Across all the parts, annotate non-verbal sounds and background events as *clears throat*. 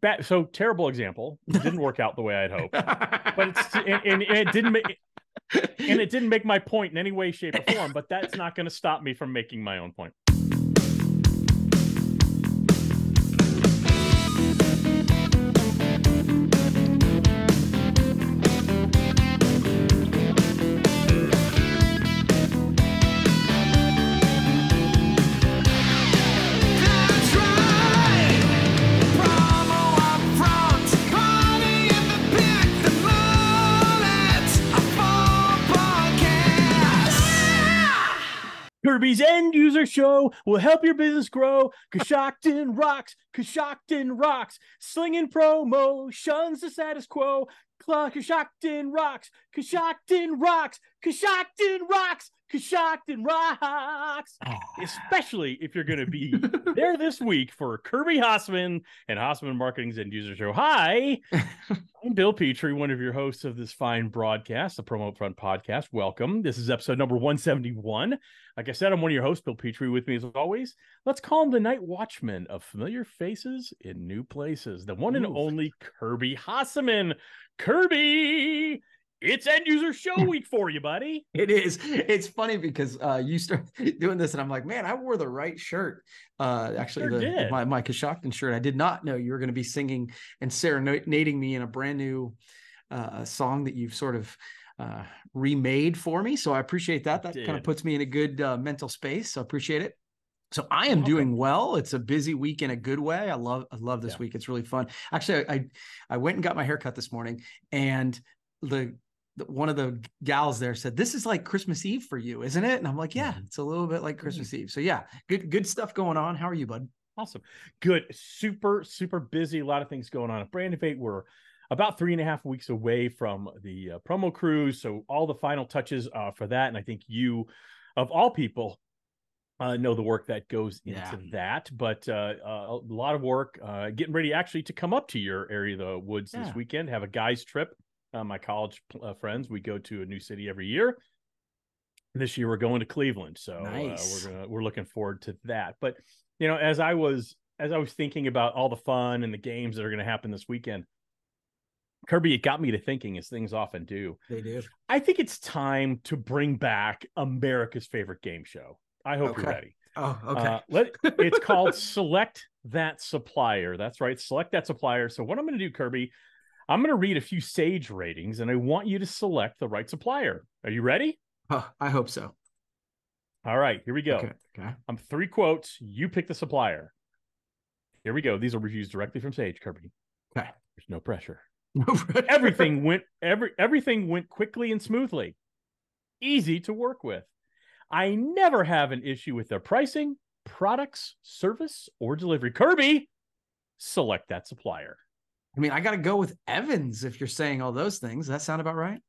bad, so terrible example. It didn't work out the way I'd hoped, but it's *laughs* and, and, and it didn't make and it didn't make my point in any way, shape, or form. But that's not going to stop me from making my own point. Kirby's end user show will help your business grow. Coshocton rocks, Coshocton rocks, slinging promotions the status quo. Coshocton rocks, Coshocton rocks, Coshocton rocks, Coshocton rocks. Ah. Especially if you're going to be *laughs* there this week for Kirby Hasseman and Hasseman Marketing's end user show. Hi, *laughs* I'm Bill Petrie, one of your hosts of this fine broadcast, the Promo Front podcast. Welcome. This is episode number 171. Like I said, I'm one of your hosts, Bill Petrie. With me as always, let's call him the night watchman of familiar faces in new places, the one and only Kirby Hasseman. Kirby, it's end user show *laughs* week for you, buddy. It is. It's funny because uh, you start *laughs* doing this, and I'm like, man, I wore the right shirt. Uh, actually, sure the, my my Coshocton shirt. I did not know you were going to be singing and serenading me in a brand new uh, song that you've sort of uh, remade for me. So I appreciate that. That kind of puts me in a good uh, mental space. So I appreciate it. So I am doing well. It's a busy week in a good way. I love I love this Yeah. week. It's really fun. Actually, I I went and got my hair cut this morning, and the one of the gals there said, "This is like Christmas Eve for you, isn't it?" And I'm like, "Yeah, Mhm. it's a little bit like Christmas Eve." So yeah, good good stuff going on. How are you, bud? Awesome. Good. Super, super busy. A lot of things going on at Brand Fate. We're about three and a half weeks away from the uh, promo cruise. So all the final touches uh, for that. And I think you, of all people, uh, know the work that goes into Yeah. that. But uh, uh, a lot of work uh, getting ready actually to come up to your area, of the woods Yeah. this weekend, have a guy's trip. Uh, my college uh, friends, we go to a new city every year. This year we're going to Cleveland, so Nice. uh, we're gonna we're looking forward to that. But you know, as I was as I was thinking about all the fun and the games that are going to happen this weekend, Kirby, it got me to thinking, as things often do. They do. I think it's time to bring back America's favorite game show. I hope you're ready. Oh, okay. Uh, let, it's *laughs* called Select That Supplier. That's right, Select That Supplier. So what I'm going to do, Kirby, I'm going to read a few Sage ratings, and I want you to select the right supplier. Are you ready? Oh, I hope so. All right, here we go. Okay. Okay. I'm three quotes. You pick the supplier. Here we go. These are reviews directly from Sage Kirby. Okay. There's no pressure. *laughs* No pressure. Everything went every everything went quickly and smoothly. Easy to work with. I never have an issue with their pricing, products, service, or delivery. Kirby, select that supplier. I mean, I got to go with Evans if you're saying all those things. Does that sound about right?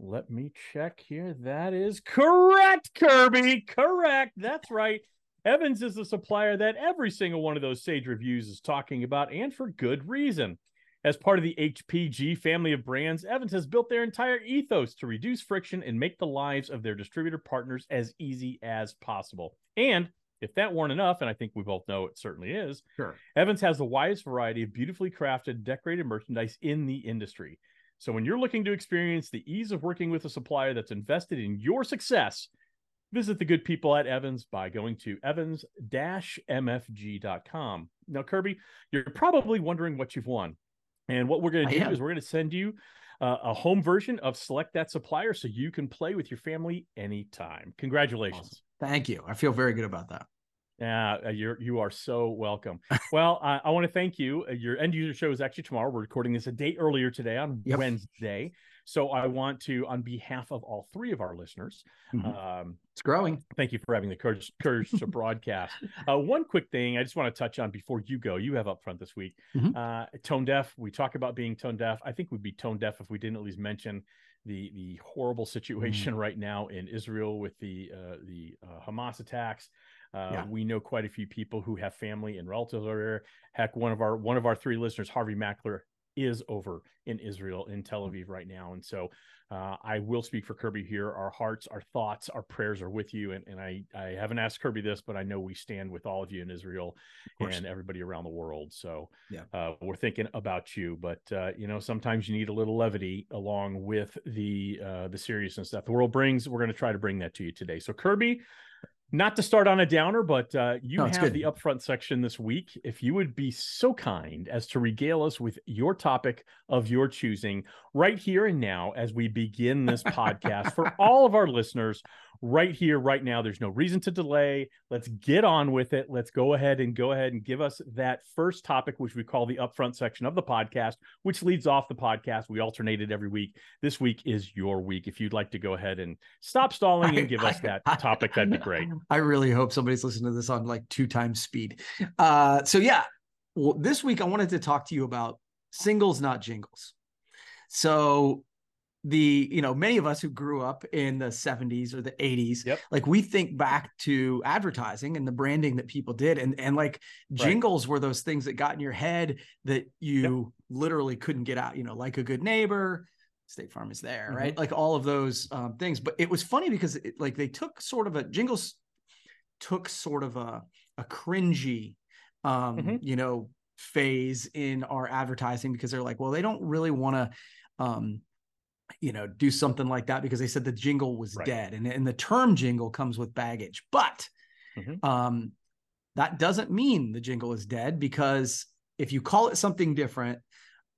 Let me check here. That is correct, Kirby. Correct. That's right. Evans is the supplier that every single one of those Sage reviews is talking about, and for good reason. As part of the HPG family of brands, Evans has built their entire ethos to reduce friction and make the lives of their distributor partners as easy as possible. And if that weren't enough, and I think we both know it certainly is, Sure. Evans has the widest variety of beautifully crafted, decorated merchandise in the industry. So when you're looking to experience the ease of working with a supplier that's invested in your success, visit the good people at Evans by going to evans-mfg.com. Now, Kirby, you're probably wondering what you've won. And what we're going to do am. is we're going to send you uh, a home version of Select That Supplier so you can play with your family anytime. Congratulations. Awesome. Thank you. I feel very good about that. Yeah, uh, you're you are so welcome. *laughs* well, I, I want to thank you. Uh, Your end user show is actually tomorrow. We're recording this a day earlier today on Yep. Wednesday. So I want to, on behalf of all three of our listeners, Mhm. um, It's growing. thank you for having the courage, courage to *laughs* broadcast. Uh, one quick thing I just want to touch on before you go. You have up front this week. Mhm. Uh, tone deaf. We talk about being tone deaf. I think we'd be tone deaf if we didn't at least mention the the horrible situation *laughs* right now in Israel with the uh, the uh, Hamas attacks. Uh, Yeah. We know quite a few people who have family and relatives over there. Heck, one of our one of our three listeners, Harvey Mackler, is over in Israel, in Tel Aviv right now. And so uh, I will speak for Kirby here. Our hearts, our thoughts, our prayers are with you. And, and I, I haven't asked Kirby this, but I know we stand with all of you in Israel and everybody around the world. So Yeah. uh, we're thinking about you. But uh, you know, sometimes you need a little levity along with the uh, the seriousness that the world brings. We're going to try to bring that to you today. So Kirby, not to start on a downer, but uh, you No, have good. the upfront section this week. If you would be so kind as to regale us with your topic of your choosing right here and now as we begin this *laughs* podcast for all of our listeners right here, right now. There's no reason to delay. Let's get on with it. Let's go ahead and go ahead and give us that first topic, which we call the upfront section of the podcast, which leads off the podcast. We alternate it every week. This week is your week. If you'd like to go ahead and stop stalling and give us that I- topic, that'd be great. I really hope somebody's listening to this on like two times speed. Uh, so yeah, well, this week I wanted to talk to you about singles, not jingles. So the you know many of us who grew up in the 70s or the 80s Yep. like we think back to advertising and the branding that people did and and like Right. jingles were those things that got in your head that you literally couldn't get out you know like a good neighbor state farm is there right Mm-hmm. like all of those um, things but it was funny because it, like they took sort of a jingles took sort of a a cringy um Mhm. you know phase in our advertising because they're like well they don't really want to um you know do something like that because they said the jingle was Right. dead and, and the term jingle comes with baggage but Mhm. um that doesn't mean the jingle is dead because if you call it something different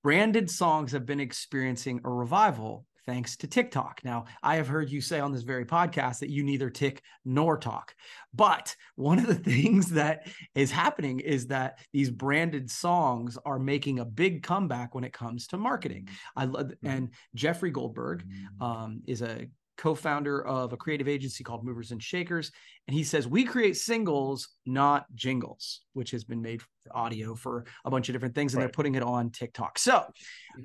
branded songs have been experiencing a revival thanks to TikTok. Now, I have heard you say on this very podcast that you neither tick nor talk. But one of the *laughs* things that is happening is that these branded songs are making a big comeback when it comes to marketing. I love mm-hmm. and Jeffrey Goldberg mm-hmm. um, is a co-founder of a creative agency called Movers and Shakers, and he says we create singles, not jingles, which has been made for audio for a bunch of different things, and they're putting it on TikTok. So, mm-hmm.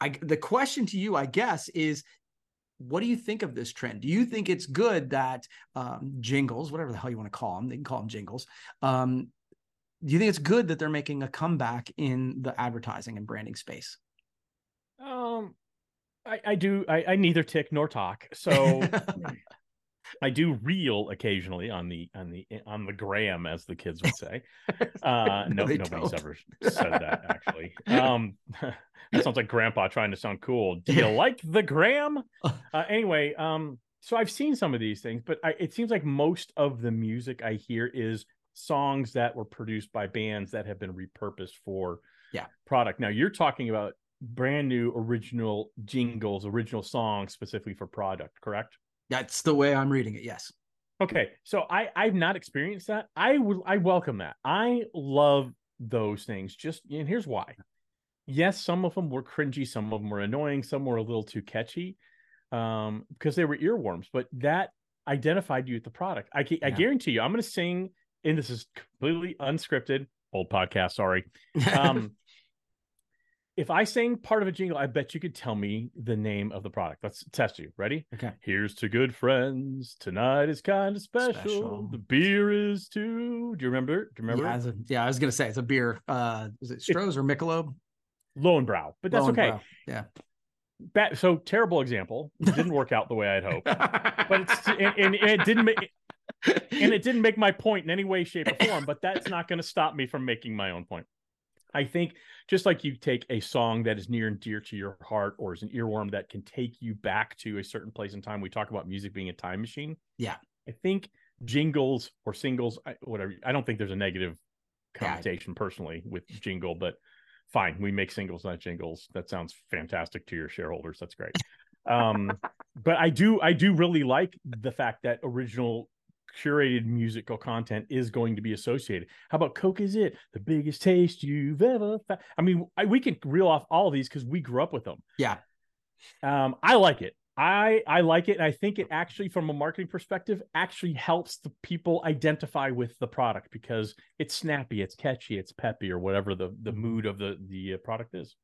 I the question to you, I guess, is what do you think of this trend? Do you think it's good that um, jingles, whatever the hell you want to call them, they can call them jingles. Um, do you think it's good that they're making a comeback in the advertising and branding space? Um, I, I do. I, I neither tick nor talk. So *laughs* I do reel occasionally on the on the on the gram, as the kids would say. *laughs* Uh, No, no, nobody's don't. ever *laughs* said that actually. Um, *laughs* that sounds like Grandpa trying to sound cool. Do you like the gram? Uh, anyway, um, so I've seen some of these things, but I, it seems like most of the music I hear is songs that were produced by bands that have been repurposed for Yeah. product. Now you're talking about brand new original jingles, original songs specifically for product, correct? That's the way I'm reading it. Yes. Okay, so I I've not experienced that. I would I welcome that. I love those things. Just and here's why. Yes, some of them were cringy, some of them were annoying, some were a little too catchy, um, because they were earworms. But that identified you with the product. I I Yeah. guarantee you, I'm going to sing, and this is completely unscripted. Old podcast, sorry. *laughs* Um, if I sang part of a jingle, I bet you could tell me the name of the product. Let's test you. Ready? okay. Here's to good friends. Tonight is kind of special. Special. The beer is too. Do you remember? it? Do you remember? Yeah, a- yeah, I was gonna say it's a beer. Uh, is it Stroh's or Michelob? Lowenbrau, but that's okay. Yeah. So terrible example. It didn't work out the way I'd hoped, but it's *laughs* and, and it didn't make and it didn't make my point in any way, shape, or form. But that's not going to stop me from making my own point. I think just like you take a song that is near and dear to your heart, or is an earworm that can take you back to a certain place in time. We talk about music being a time machine. Yeah. I think jingles or singles, I- whatever. I don't think there's a negative Yeah. connotation personally with jingle, but fine. We make singles, not jingles. That sounds fantastic to your shareholders. That's great. Um, *laughs* but I do, I do really like the fact that original curated musical content is going to be associated. How about Coke is it the biggest taste you've ever found? I mean, I, we can reel off all of these because we grew up with them. Yeah. Um, I like it. I I like it. And I think it actually, from a marketing perspective, actually helps the people identify with the product because it's snappy, it's catchy, it's peppy, or whatever the the mood of the the uh, product is.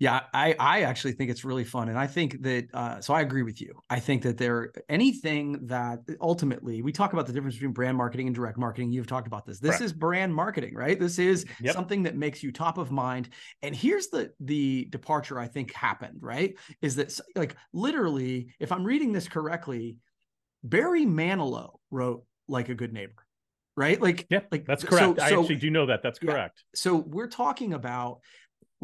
Yeah, I I actually think it's really fun, and I think that uh, so I agree with you. I think that there anything that ultimately we talk about the difference between brand marketing and direct marketing. You've talked about this. This Correct. is brand marketing, right? This is Yep. something that makes you top of mind. And here's the the departure I think happened. Right, is that like literally, if I'm reading this correctly, Barry Manilow wrote like a good neighbor, right? Like Yeah, like That's correct. so-. I so- actually do know that. That's Yeah. correct. so we're talking about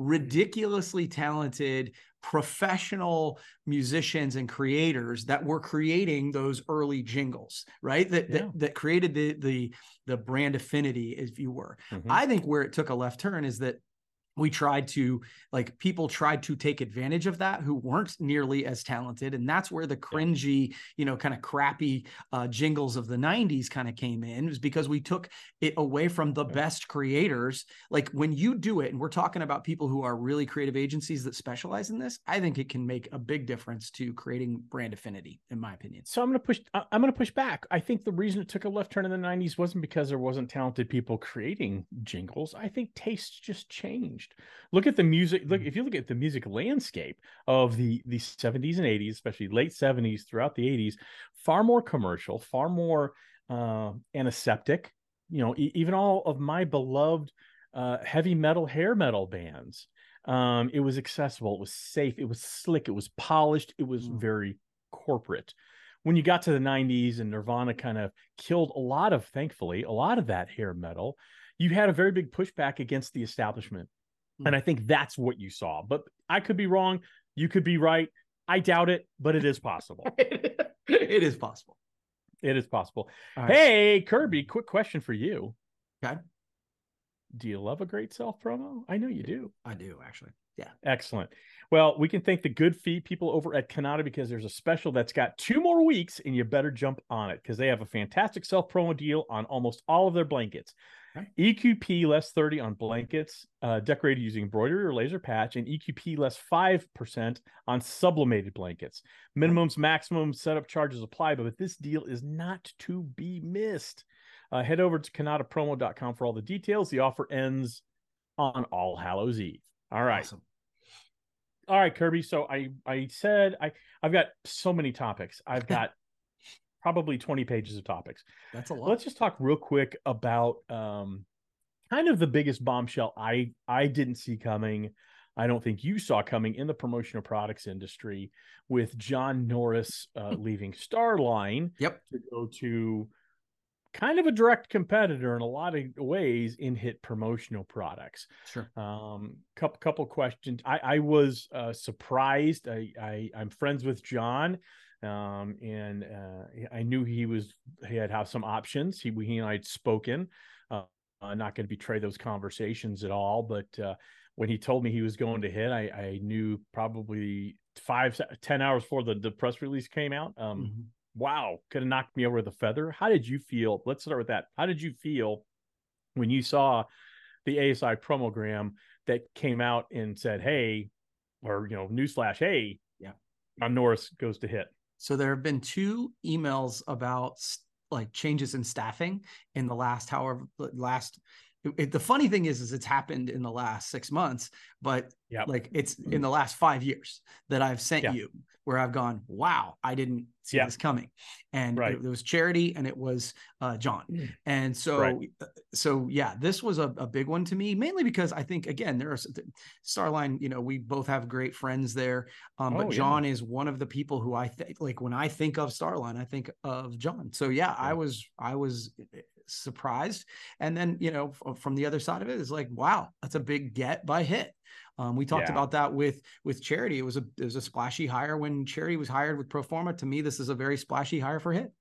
ridiculously talented professional musicians and creators that were creating those early jingles right that Yeah. that, that created the the the brand affinity if you were Mhm. i think where it took a left turn is that we tried to like people tried to take advantage of that who weren't nearly as talented and that's where the cringy you know kind of crappy uh, jingles of the 90s kind of came in was because we took it away from the best creators like when you do it and we're talking about people who are really creative agencies that specialize in this i think it can make a big difference to creating brand affinity in my opinion So I'm going to push. I'm going to push back. I think the reason it took a left turn in the '90s wasn't because there wasn't talented people creating jingles. I think tastes just changed. Look at the music. Look if you look at the music landscape of the the 70s and 80s, especially late 70s throughout the 80s, far more commercial, far more uh, antiseptic. You know, e- even all of my beloved uh, heavy metal, hair metal bands. Um, it was accessible. It was safe. It was slick. It was polished. It was Mm. very corporate when you got to the 90s and Nirvana kind of killed a lot of, thankfully, a lot of that hair metal, you had a very big pushback against the establishment. Hmm. And I think that's what you saw. But I could be wrong. You could be right. I doubt it, but it is possible. *laughs* it is possible it is possible. Right. Hey, Kirby, quick question for you. Okay. Do you love a great self promo? I know you do. i do actually yeah Excellent. Well, we can thank the good feet people over at Kanata because there's a special that's got two more weeks and you better jump on it because they have a fantastic self promo deal on almost all of their blankets. Okay. EQP less 30 on blankets uh, decorated using embroidery or laser patch, and EQP less 5% on sublimated blankets. Minimums, maximum setup charges apply, but this deal is not to be missed. Uh, head over to kanatapromo.com for all the details. The offer ends on All Hallows Eve. All right. awesome All right, Kirby. So I I said I I've got so many topics. I've *laughs* got probably 20 pages of topics. that's a lot Let's just talk real quick about um kind of the biggest bombshell I I didn't see coming. I don't think you saw coming in the promotional products industry with Jon Norris uh, *laughs* leaving Starline yep to go to kind of a direct competitor in a lot of ways in hit promotional products. sure Um, couple couple questions. I I was uh, surprised. I, I I'm friends with Jon, um, and uh, I knew he was he had have some options. He we he and I had spoken. Uh, I'm not going to betray those conversations at all. But uh, when he told me he was going to hit, I I knew probably five ten hours before the the press release came out. Um, Mhm. Wow, could have knocked me over with a feather. How did you feel? Let's start with that. How did you feel when you saw the ASI promogram that came out and said, "Hey," or you know, newsflash, "Hey, Yeah. Jon Norris goes to hit." So there have been two emails about like changes in staffing in the last however last. it- it- the funny thing is, is it's happened in the last six months, but Yep. like it's in the last five years that I've sent Yeah. you where I've gone, wow, I didn't see Yeah. this coming, and Right. it, it was Charity and it was uh, Jon, Mm. and so Right. uh, so yeah, this was a, a big one to me, mainly because I think again there are Starline, you know, we both have great friends there, um, but Oh, yeah. Jon is one of the people who I think like when I think of Starline, I think of Jon. So yeah, I was I was eh, surprised, and then you know from the other side of it is like, wow, that's a big get by hit. Um, we talked Yeah. about that with with Charity. It was a it was a splashy hire when Charity was hired with Proforma. To me, this is a very splashy hire for hit.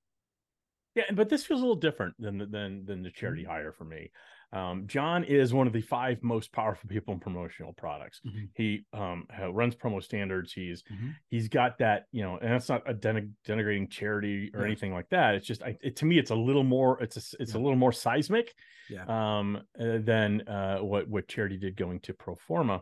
Yeah, but this feels a little different than the- than than the charity hire for me. Um, Jon is one of the five most powerful people in promotional products. Mhm. He um, runs promo standards. He's Mhm. he's got that you know, and that's not a den- denigrating charity or Yeah. anything like that. It's just I, it, to me, it's a little more it's a, it's a little more seismic Yeah. um, uh, than uh, what what charity did going to Proforma.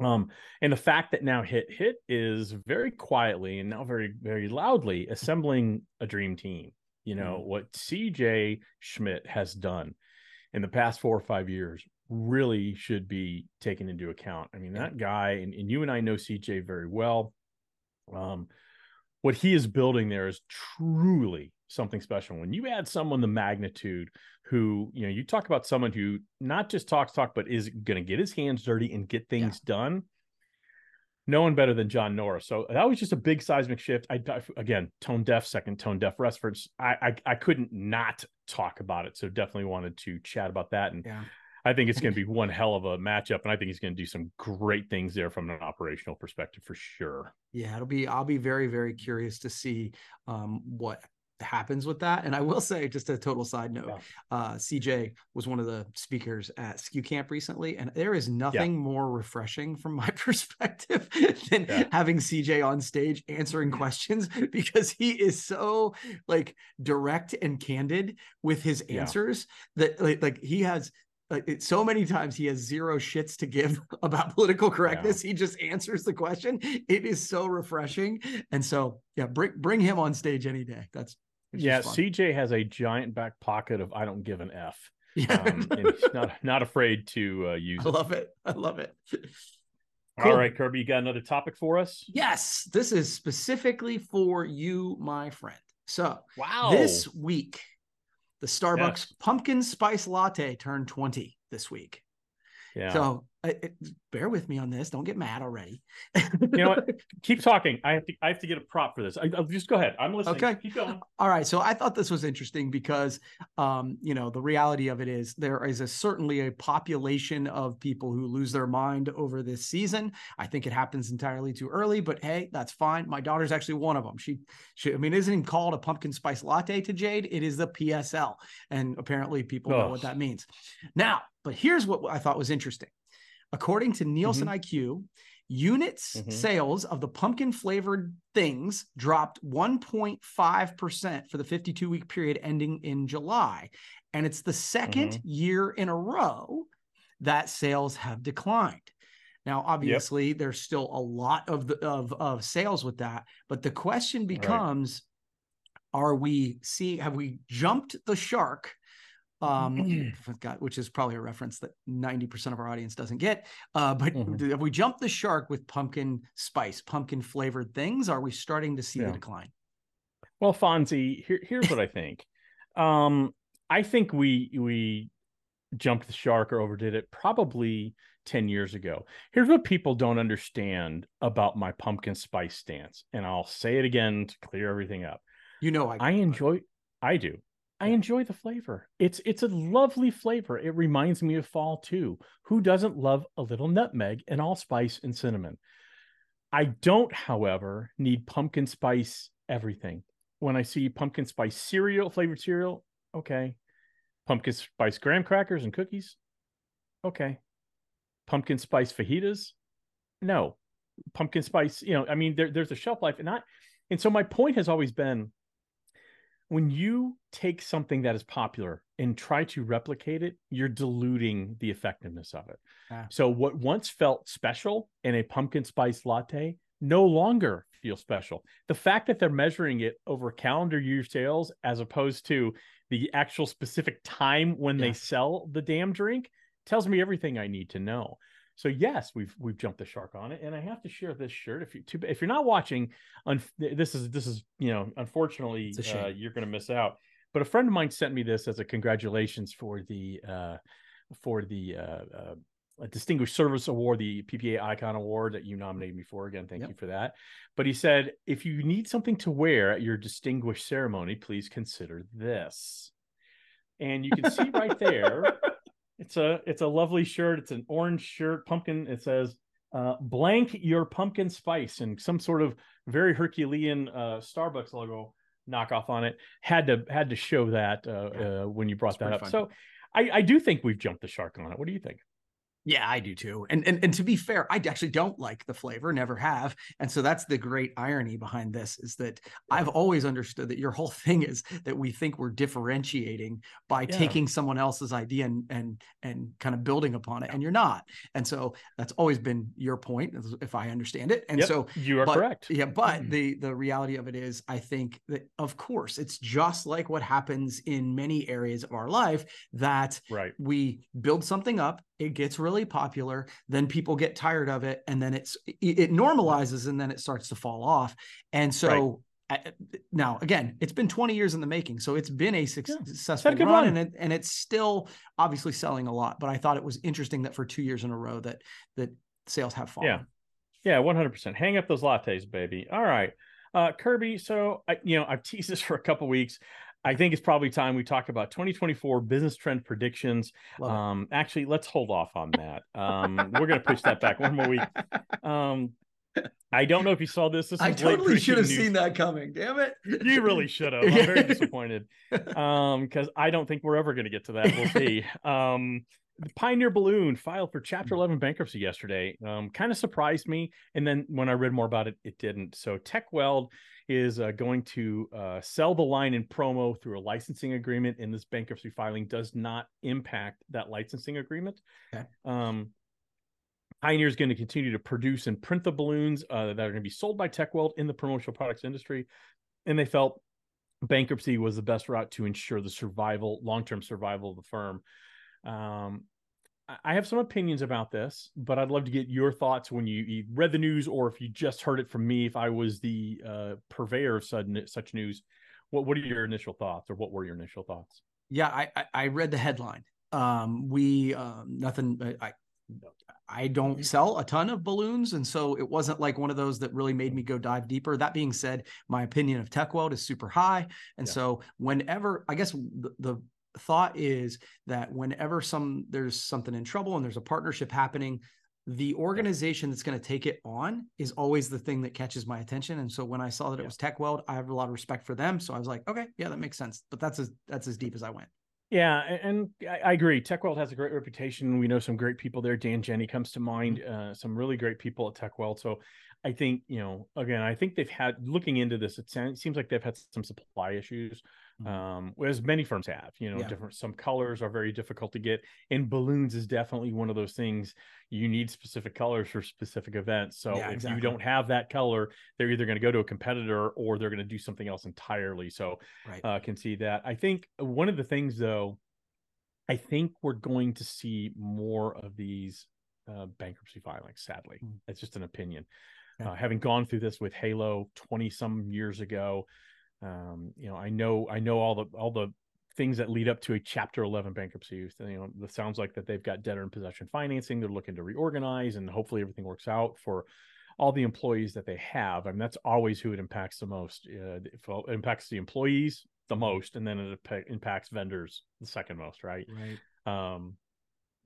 Um, and the fact that now Hit Hit is very quietly and now very very loudly assembling a dream team. You know Mhm. what CJ Schmidt has done in the past four or five years really should be taken into account. I mean, that guy, and, and you and I know CJ very well. Um, what he is building there is truly something special. When you add someone the magnitude who, you know, you talk about someone who not just talks talk, but is going to get his hands dirty and get things done. No one better than Jon Norris. So that was just a big seismic shift. I I- again, tone deaf, second tone deaf reference. I, I I couldn't not talk about it. So definitely wanted to chat about that. And Yeah. I think it's going *laughs* to be one hell of a matchup, and I think he's going to do some great things there from an operational perspective for sure. Yeah, it'll be. I'll be very, very curious to see um, what happens with that. And I will say, just a total side note, Yeah. uh, CJ was one of the speakers at Skew Camp recently, and there is nothing more refreshing from my *laughs* perspective than Yeah. having CJ on stage answering questions *laughs* because he is so like direct and candid with his Yeah. answers that like, like he has it, so many times he has zero shits to give *laughs* about political correctness. He just answers the question. It is so refreshing. And so, yeah, bring bring him on stage any day. That's yeah. CJ has a giant back pocket of I don't give an F. *laughs* yeah. Um, and he's not not afraid to uh, use I it. love it. I love it. All Cool. right, Kirby, you got another topic for us? Yes, this is specifically for you, my friend. So Wow. this week, the Starbucks Yes. pumpkin spice latte turned 20 this week. yeah. So uh, bear with me on this. Don't get mad already. you know what? *laughs* Keep talking. I have to. I have to get a prop for this. I, I'll just go ahead. I'm listening. Okay. Keep going. All right. So I thought this was interesting because, um, you know, the reality of it is there is a certainly a population of people who lose their mind over this season. I think it happens entirely too early, but hey, that's fine. My daughter's actually one of them. She, she, I mean, isn't even called a pumpkin spice latte to Jade. It is the PSL, and apparently people know what that means. Now, but here's what I thought was interesting. According to Nielsen IQ, units Mhm. sales of the pumpkin flavored things dropped 1.5% for the 52 week period ending in July. And it's the 2nd year in a row that sales have declined. Now, obviously, there's still a lot of the of, of sales with that, but the question becomes are we see have we jumped the shark um *clears throat* forgot which is probably a reference that 90% of our audience doesn't get uh but Mhm. have we jumped the shark with pumpkin spice pumpkin flavored things are we starting to see Yeah. the decline Well, Fonzie, here, here's what I think. Um, I think we we jumped the shark or overdid it probably 10 years ago. Here's what people don't understand about my pumpkin spice stance. And I'll say it again to clear everything up. you know i, I enjoy I do. I enjoy the flavor. It's it's a lovely flavor. It reminds me of fall too. Who doesn't love a little nutmeg and allspice and cinnamon? I don't, however, need pumpkin spice everything. When I see pumpkin spice cereal, flavored cereal, okay. Pumpkin spice graham crackers and cookies, okay. Pumpkin spice fajitas, no. Pumpkin spice, you know, I mean, there, there's a shelf life, and I, and so my point has always been when you take something that is popular and try to replicate it, you're diluting the effectiveness of it. Yeah. So what once felt special in a pumpkin spice latte no longer feels special. The fact that they're measuring it over calendar year sales as opposed to the actual specific time when Yeah. they sell the damn drink tells me everything I need to know. So yes, we've we've jumped the shark on it, and I have to share this shirt. If you too, if you're not watching, un, this is this is you know unfortunately It's a shame. uh, you're going to miss out. But a friend of mine sent me this as a congratulations for the uh, for the uh, uh, Distinguished Service Award, the PPA Icon Award that you nominated me for. Again, thank Yep. you for that. But he said, if you need something to wear at your distinguished ceremony, please consider this. And you can see right there, it's a it's a lovely shirt. It's an orange shirt, pumpkin. It says uh, blank your pumpkin spice and some sort of very Herculean uh, Starbucks logo knockoff on it. Had to had to show that uh, Yeah. uh, when you brought It's that up. fun. So I, I do think we've jumped the shark on it. What do you think? Yeah, I do too. And, and and to be fair, I actually don't like the flavor, never have. And so that's the great irony behind this is that I've always understood that your whole *laughs* thing is that we think we're differentiating by Yeah. taking someone else's idea and and and kind of building upon it, and you're not. And so that's always been your point, if I understand it. And Yep, so you are but- correct. Yeah, but Mhm. the the reality of it is, I think that of course it's just like what happens in many areas of our life that Right. we build something up it gets really popular, then people get tired of it, and then it's it, normalizes, and then it starts to fall off. And so I- now, again, it's been 20 years in the making, so it's been a suc- Yeah. successful a run, run. and it, and it's still obviously selling a lot. But I thought it was interesting that for two years in a row that that sales have fallen. Yeah. Yeah, one hundred percent. Hang up those lattes, baby. All right, uh, Kirby. So I, you know, I've teased this *laughs* for a couple weeks. I think it's probably time we talk about 2024 business trend predictions. Um, actually, let's hold off on that. Um, *laughs* we're gonna push that back one more week. Um, I don't know if you saw this. This I totally should have news. seen that coming. Damn it! You really should have. I'm very disappointed. *laughs* Um, because I don't think we're ever going to get to that. We'll see. Um, the Pioneer Balloon filed for Chapter 11 bankruptcy yesterday. Um, kind of surprised me, and then when I read more about it, it didn't. So TechWeld is uh, going to uh, sell the line in promo through a licensing agreement, and this bankruptcy filing does not impact that licensing agreement. Okay. Um, Pioneer is going to continue to produce and print the balloons uh, that are going to be sold by TechWeld in the promotional products industry, and they felt bankruptcy was the best route to ensure the survival, long-term survival of the firm. Um, I- have some opinions about this, but I'd love to get your thoughts when you, you read the news, or if you just heard it from me. If I was the uh, purveyor of sudden such news, what what are your initial thoughts, or what were your initial thoughts? Yeah, I I, I read the headline. Um, we um, nothing. I I- don't sell a ton of balloons, and so it wasn't like one of those that really made me go dive deeper. That being said, my opinion of TechWeld is super high, and Yeah. so whenever I guess the, the thought is that whenever some there's something in trouble and there's a partnership happening the organization that's going to take it on is always the thing that catches my attention and so when i saw that it was techweld i have a lot of respect for them so i was like okay yeah that makes sense but that's as that's as deep as i went Yeah, and I, agree. Tech TechWeld has a great reputation. We know some great people there. Dan Jenny comes to mind. Uh, some really great people at TechWeld. So I think you know, again, I think they've had looking into this. It seems like they've had some supply issues. Um, as many firms have. You know, Yeah. different. Some colors are very difficult to get, and balloons is definitely one of those things. You need specific colors for specific events. So Yeah, if exactly. you don't have that color, they're either going to go to a competitor or they're going to do something else entirely. So right uh, can see that. I think one of the things, though, I think we're going to see more of these uh, bankruptcy filings. Sadly, Mm. it's just an opinion. Yeah. Uh, having gone through this with Halo twenty some years ago, um, you know, I know I know all the all the things that lead up to a Chapter Eleven bankruptcy. You know, it sounds like that they've got debtor in possession financing. They're looking to reorganize, and hopefully everything works out for all the employees that they have. I mean, that's always who it impacts the most. Uh, it impacts the employees the most, and then it impacts vendors the second most, right? right Um,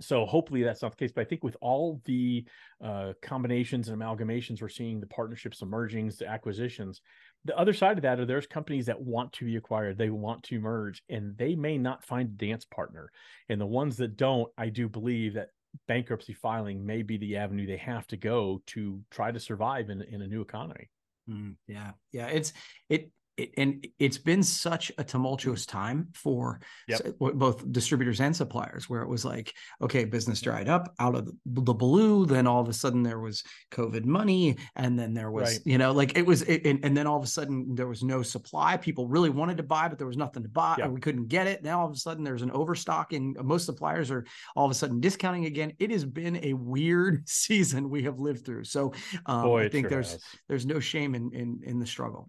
so hopefully that's not the case. But I think with all the uh, combinations and amalgamations we're seeing, the partnerships, the mergings, the acquisitions, the other side of that are there's companies that want to be acquired, they want to merge, and they may not find a dance partner. And the ones that don't, I do believe that bankruptcy filing may be the avenue they have to go to try to survive in, in a new economy. Mm, yeah, yeah. It's it, it and it's been such a tumultuous time for Yep. both distributors and suppliers, where it was like, okay, business dried up out of the, blue. Then all of a sudden there was COVID money, and then there was, Right. you know, like it was, it, and, and then all of a sudden there was no supply. People really wanted to buy, but there was nothing to buy, and we couldn't get it. Now all of a sudden there's an overstock, and most suppliers are all of a sudden discounting again. It has been a weird *laughs* season we have lived through. So um, Boy, I think sure there's has. there's no shame in in in the struggle.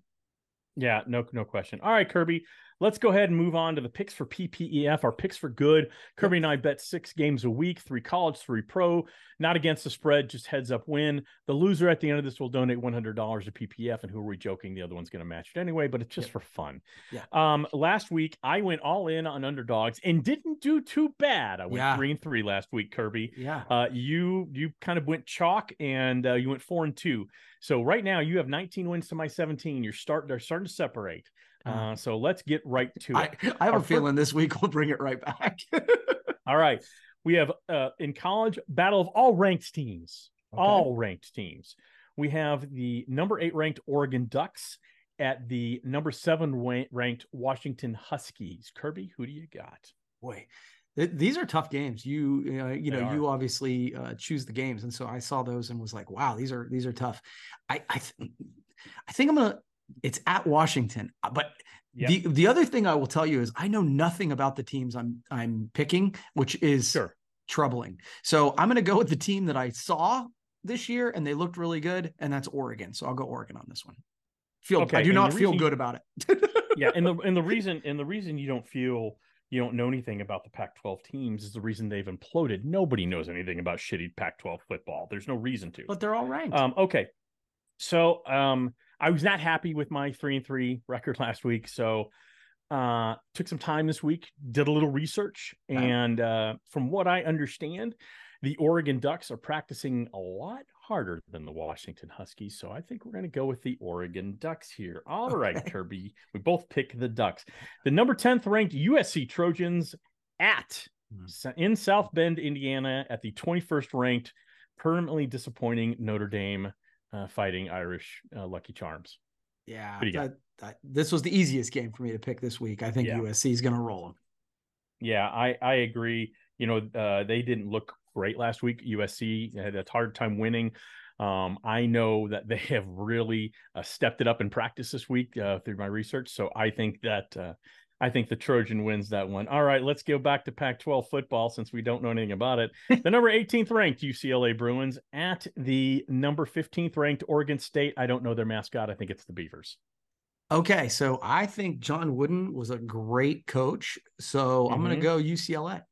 Yeah, no, no question. All right, Kirby, let's go ahead and move on to the picks for PPEF. Our picks for good. Kirby and I bet six games a week, three college, three pro. Not against the spread, just heads up win. The loser at the end of this will donate one hundred dollars to PPF. And who are we joking? The other one's going to match it anyway, but it's just for fun. Yeah. Um, last week I went all in on underdogs and didn't do too bad. I went Yeah. three and three last week, Kirby. Yeah. Uh, you you kind of went chalk and uh, you went four and two. So right now you have 19 wins to my 17. You're start they're starting to separate. Uh, so let's get right to it. *laughs* I have Our a feeling this week we'll bring it right back. *laughs* All right, we have uh, in college battle of all ranked teams, all ranked teams. We have the number eight ranked Oregon Ducks at the number seven ranked Washington Huskies. Kirby, who do you got? Boy, th- these are tough games. You uh, you They know are. you obviously uh, choose the games, and so I saw those and was like, wow, these are these are tough. I I, th- I think I'm gonna. It's at Washington, uh, but Yep. the the other thing I will tell you is I know nothing about the teams I'm I'm picking, which is Sure. troubling. So I'm going to go with the team that I saw this year and they looked really good, and that's Oregon. So I'll go Oregon on this one. Feel Okay, I do and not feel good about it. *laughs* yeah, and the and the *laughs* reason and the reason you don't feel you don't know anything about the Pac-12 teams is the reason they've imploded. Nobody knows anything about shitty Pac-12 football. There's no reason to. but they're all ranked. Um, okay, so um, I was not happy with my three and three record last week, so uh, took some time this week, did a little research, and uh, from what I understand, the Oregon Ducks are practicing a lot harder than the Washington Huskies. So I think we're going to go with the Oregon Ducks here. All right, Okay. Kirby, we both pick the Ducks. The number tenth ranked USC Trojans at Hmm. in South Bend, Indiana, at the twenty first ranked, permanently disappointing Notre Dame uh, fighting Irish uh, Lucky Charms. yeah, do you that- that- this was the easiest game for me to pick this week. I think Yeah. USC is going to roll them. Yeah, I I agree. You know, uh, they didn't look great last week. USC had a hard time winning. Um, I know that they *laughs* have really uh, stepped it up in practice this week uh, through my research. So I think that uh, I think the Trojan wins that one. All right, let's go back to Pac-12 football since we don't know anything about it. *laughs* the number 18th ranked UCLA Bruins at the number 15th ranked Oregon State. I don't know their mascot. I think it's the Beavers. Okay, so I think John Wooden was a great coach. So I'm going to go UCLA.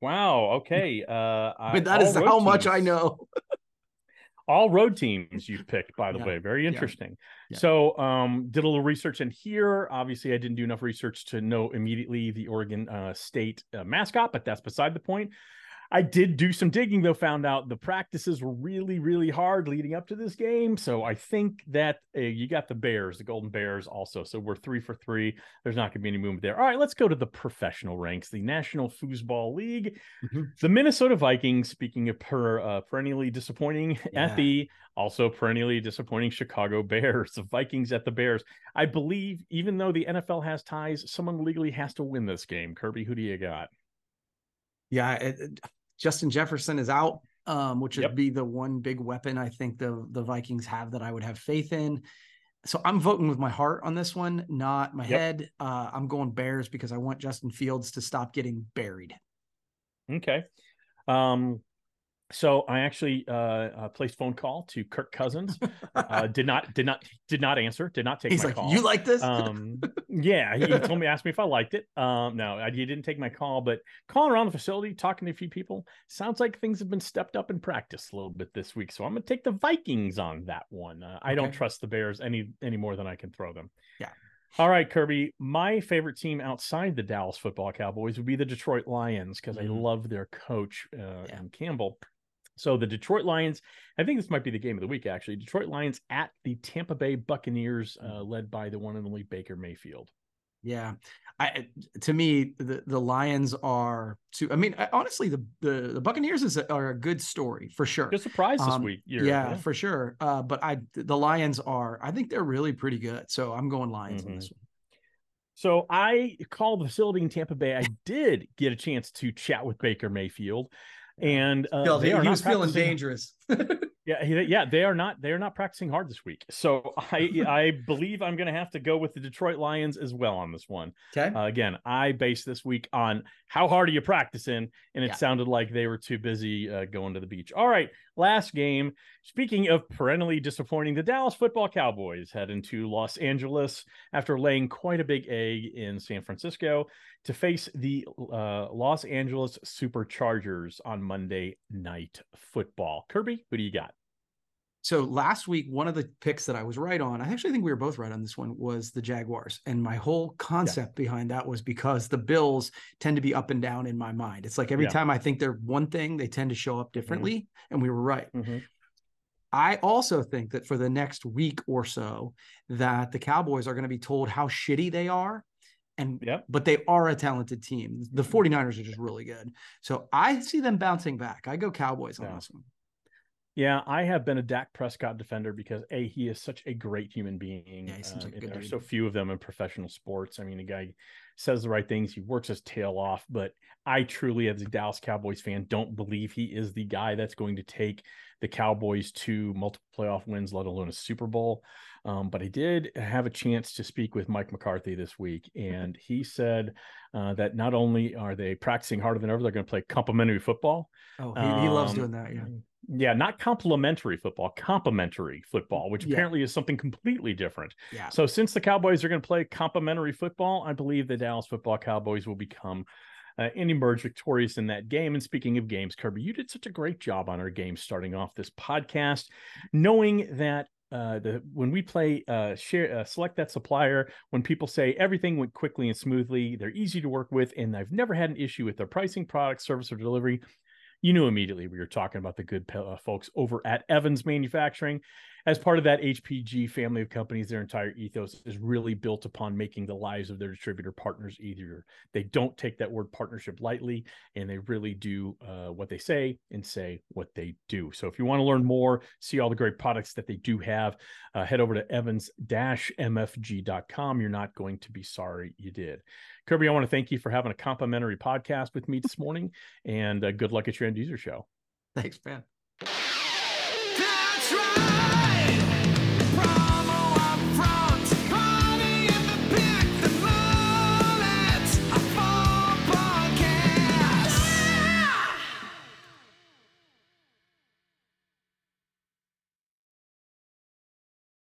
Wow. Okay. Uh, *laughs* I- But that is how much I know. All road teams you've picked by the Yeah. way very Yeah. interesting Yeah. so um did a little research in here obviously i didn't do enough research to know immediately the oregon uh, state uh, mascot but that's beside the point i did do some digging though found out the practices were really really hard leading up to this game so i think that uh, you got the bears the golden bears also so we're three for three there's not going to be any movement there all right let's go to the professional ranks the national foosball league Mhm. the Minnesota Vikings, speaking of per, uh, perennially disappointing *laughs* Yeah. at the also perennially disappointing Chicago Bears, *laughs* the Vikings at the Bears. I believe even though the NFL has ties, someone legally has to win this game. Kirby, who do you got? Yeah, it- Justin Jefferson is out, um, which Yep. would be the one big weapon I think the the Vikings have that I would have faith in. So I'm voting with my heart on this one, not my Yep. head. Uh, I'm going Bears because I want Justin Fields to stop getting buried. Okay. Um, so I actually uh, uh placed phone call to Kirk Cousins. Uh, *laughs* did not did not did not answer. Did not take He's my like, call. "You like this?" um *laughs* yeah he told me asked me if i liked it um no I- he didn't take my call but calling around the facility talking to a few people sounds like things have been stepped up in practice a little bit this week so i'm gonna take the vikings on that one uh, i don't trust the bears any any more than i can throw them Yeah. all right kirby my favorite team outside the dallas football cowboys would be the detroit lions because i Mhm. love their coach uh, Yeah. campbell so the Detroit Lions, I think this might be the game of the week, actually. Detroit Lions at the Tampa Bay Buccaneers, uh, led by the one and only Baker Mayfield. Yeah, I to me the the Lions are too. I mean, I, honestly, the, the the Buccaneers is a, are a good story for sure. Good surprise this Um, week. year, yeah, for sure. Uh, but I the Lions are. I think they're really pretty good. So I'm going Lions on Mhm. this one. So I called the facility in Tampa Bay. I did get a chance to chat with Baker Mayfield, and uh, Felt- he was feeling dangerous. *laughs* Yeah, yeah, they are not. They are not practicing hard this week. So *laughs* I I believe I'm going to have to go with the Detroit Lions as well on this one. okay. Uh, again, I based this week on how hard are you practicing, and it Yeah. sounded like they were too busy uh, going to the beach. All right, last game. Speaking of perennially disappointing, the Dallas Football Cowboys head into Los Angeles after laying quite a big egg in San Francisco to face the uh, Los Angeles Superchargers on Monday Night Football. Kirby, who do you got? So last week, one of the picks that I was right on, I actually think we were both right on this one, was the Jaguars. And my whole concept behind that was because the Bills tend to be up and down in my mind. It's like every Yeah. time I think they're one thing, they tend to show up differently. And we were right. Mhm. I also think that for the next week or so, that the Cowboys are going to be told how shitty they are. And Yep. but they are a talented team. The 49ers are just really good. So I see them bouncing back. I go Cowboys on Yeah. this one. Yeah, I have been a Dak Prescott defender because a he is such a great human being. Yeah, seems like a good there are so few of them in professional sports. I mean, the guy says the right things. He works his tail off, but I truly, as a Dallas Cowboys fan, don't believe he is the guy that's going to take the Cowboys to multiple playoff wins, let alone a Super Bowl. Um, but I did have a chance to speak with Mike McCarthy this week, and he said uh, that not only are they practicing harder than ever, they're going to play complementary football. Oh, he, he loves Um, doing that. Yeah. Yeah, not complimentary football, complementary football, which Yeah. apparently is something completely different. Yeah. So, since the Cowboys are going to play complementary football, I believe the Dallas football Cowboys will become uh, and emerge victorious in that game. And speaking of games, Kirby, you did such a great job on our game starting off this podcast, knowing that. Uh, the when we play uh share uh, select that supplier when people say everything went quickly and smoothly they're easy to work with and i've never had an issue with their pricing product service or delivery you knew immediately we were talking about the good uh, folks over at Evans Manufacturing. As part of that HPG family of companies, their entire ethos is really built upon making the lives of their distributor partners easier. They don't take that word partnership lightly, and they really do uh, what they say and say what they do. So, if you want to learn more, see all the great products that they do have, uh, head over to evans-mfg.com. You're not going to be sorry you did. Kirby, I want to thank you for having a complimentary podcast with me this morning, and uh, good luck at your end user show. Thanks, man.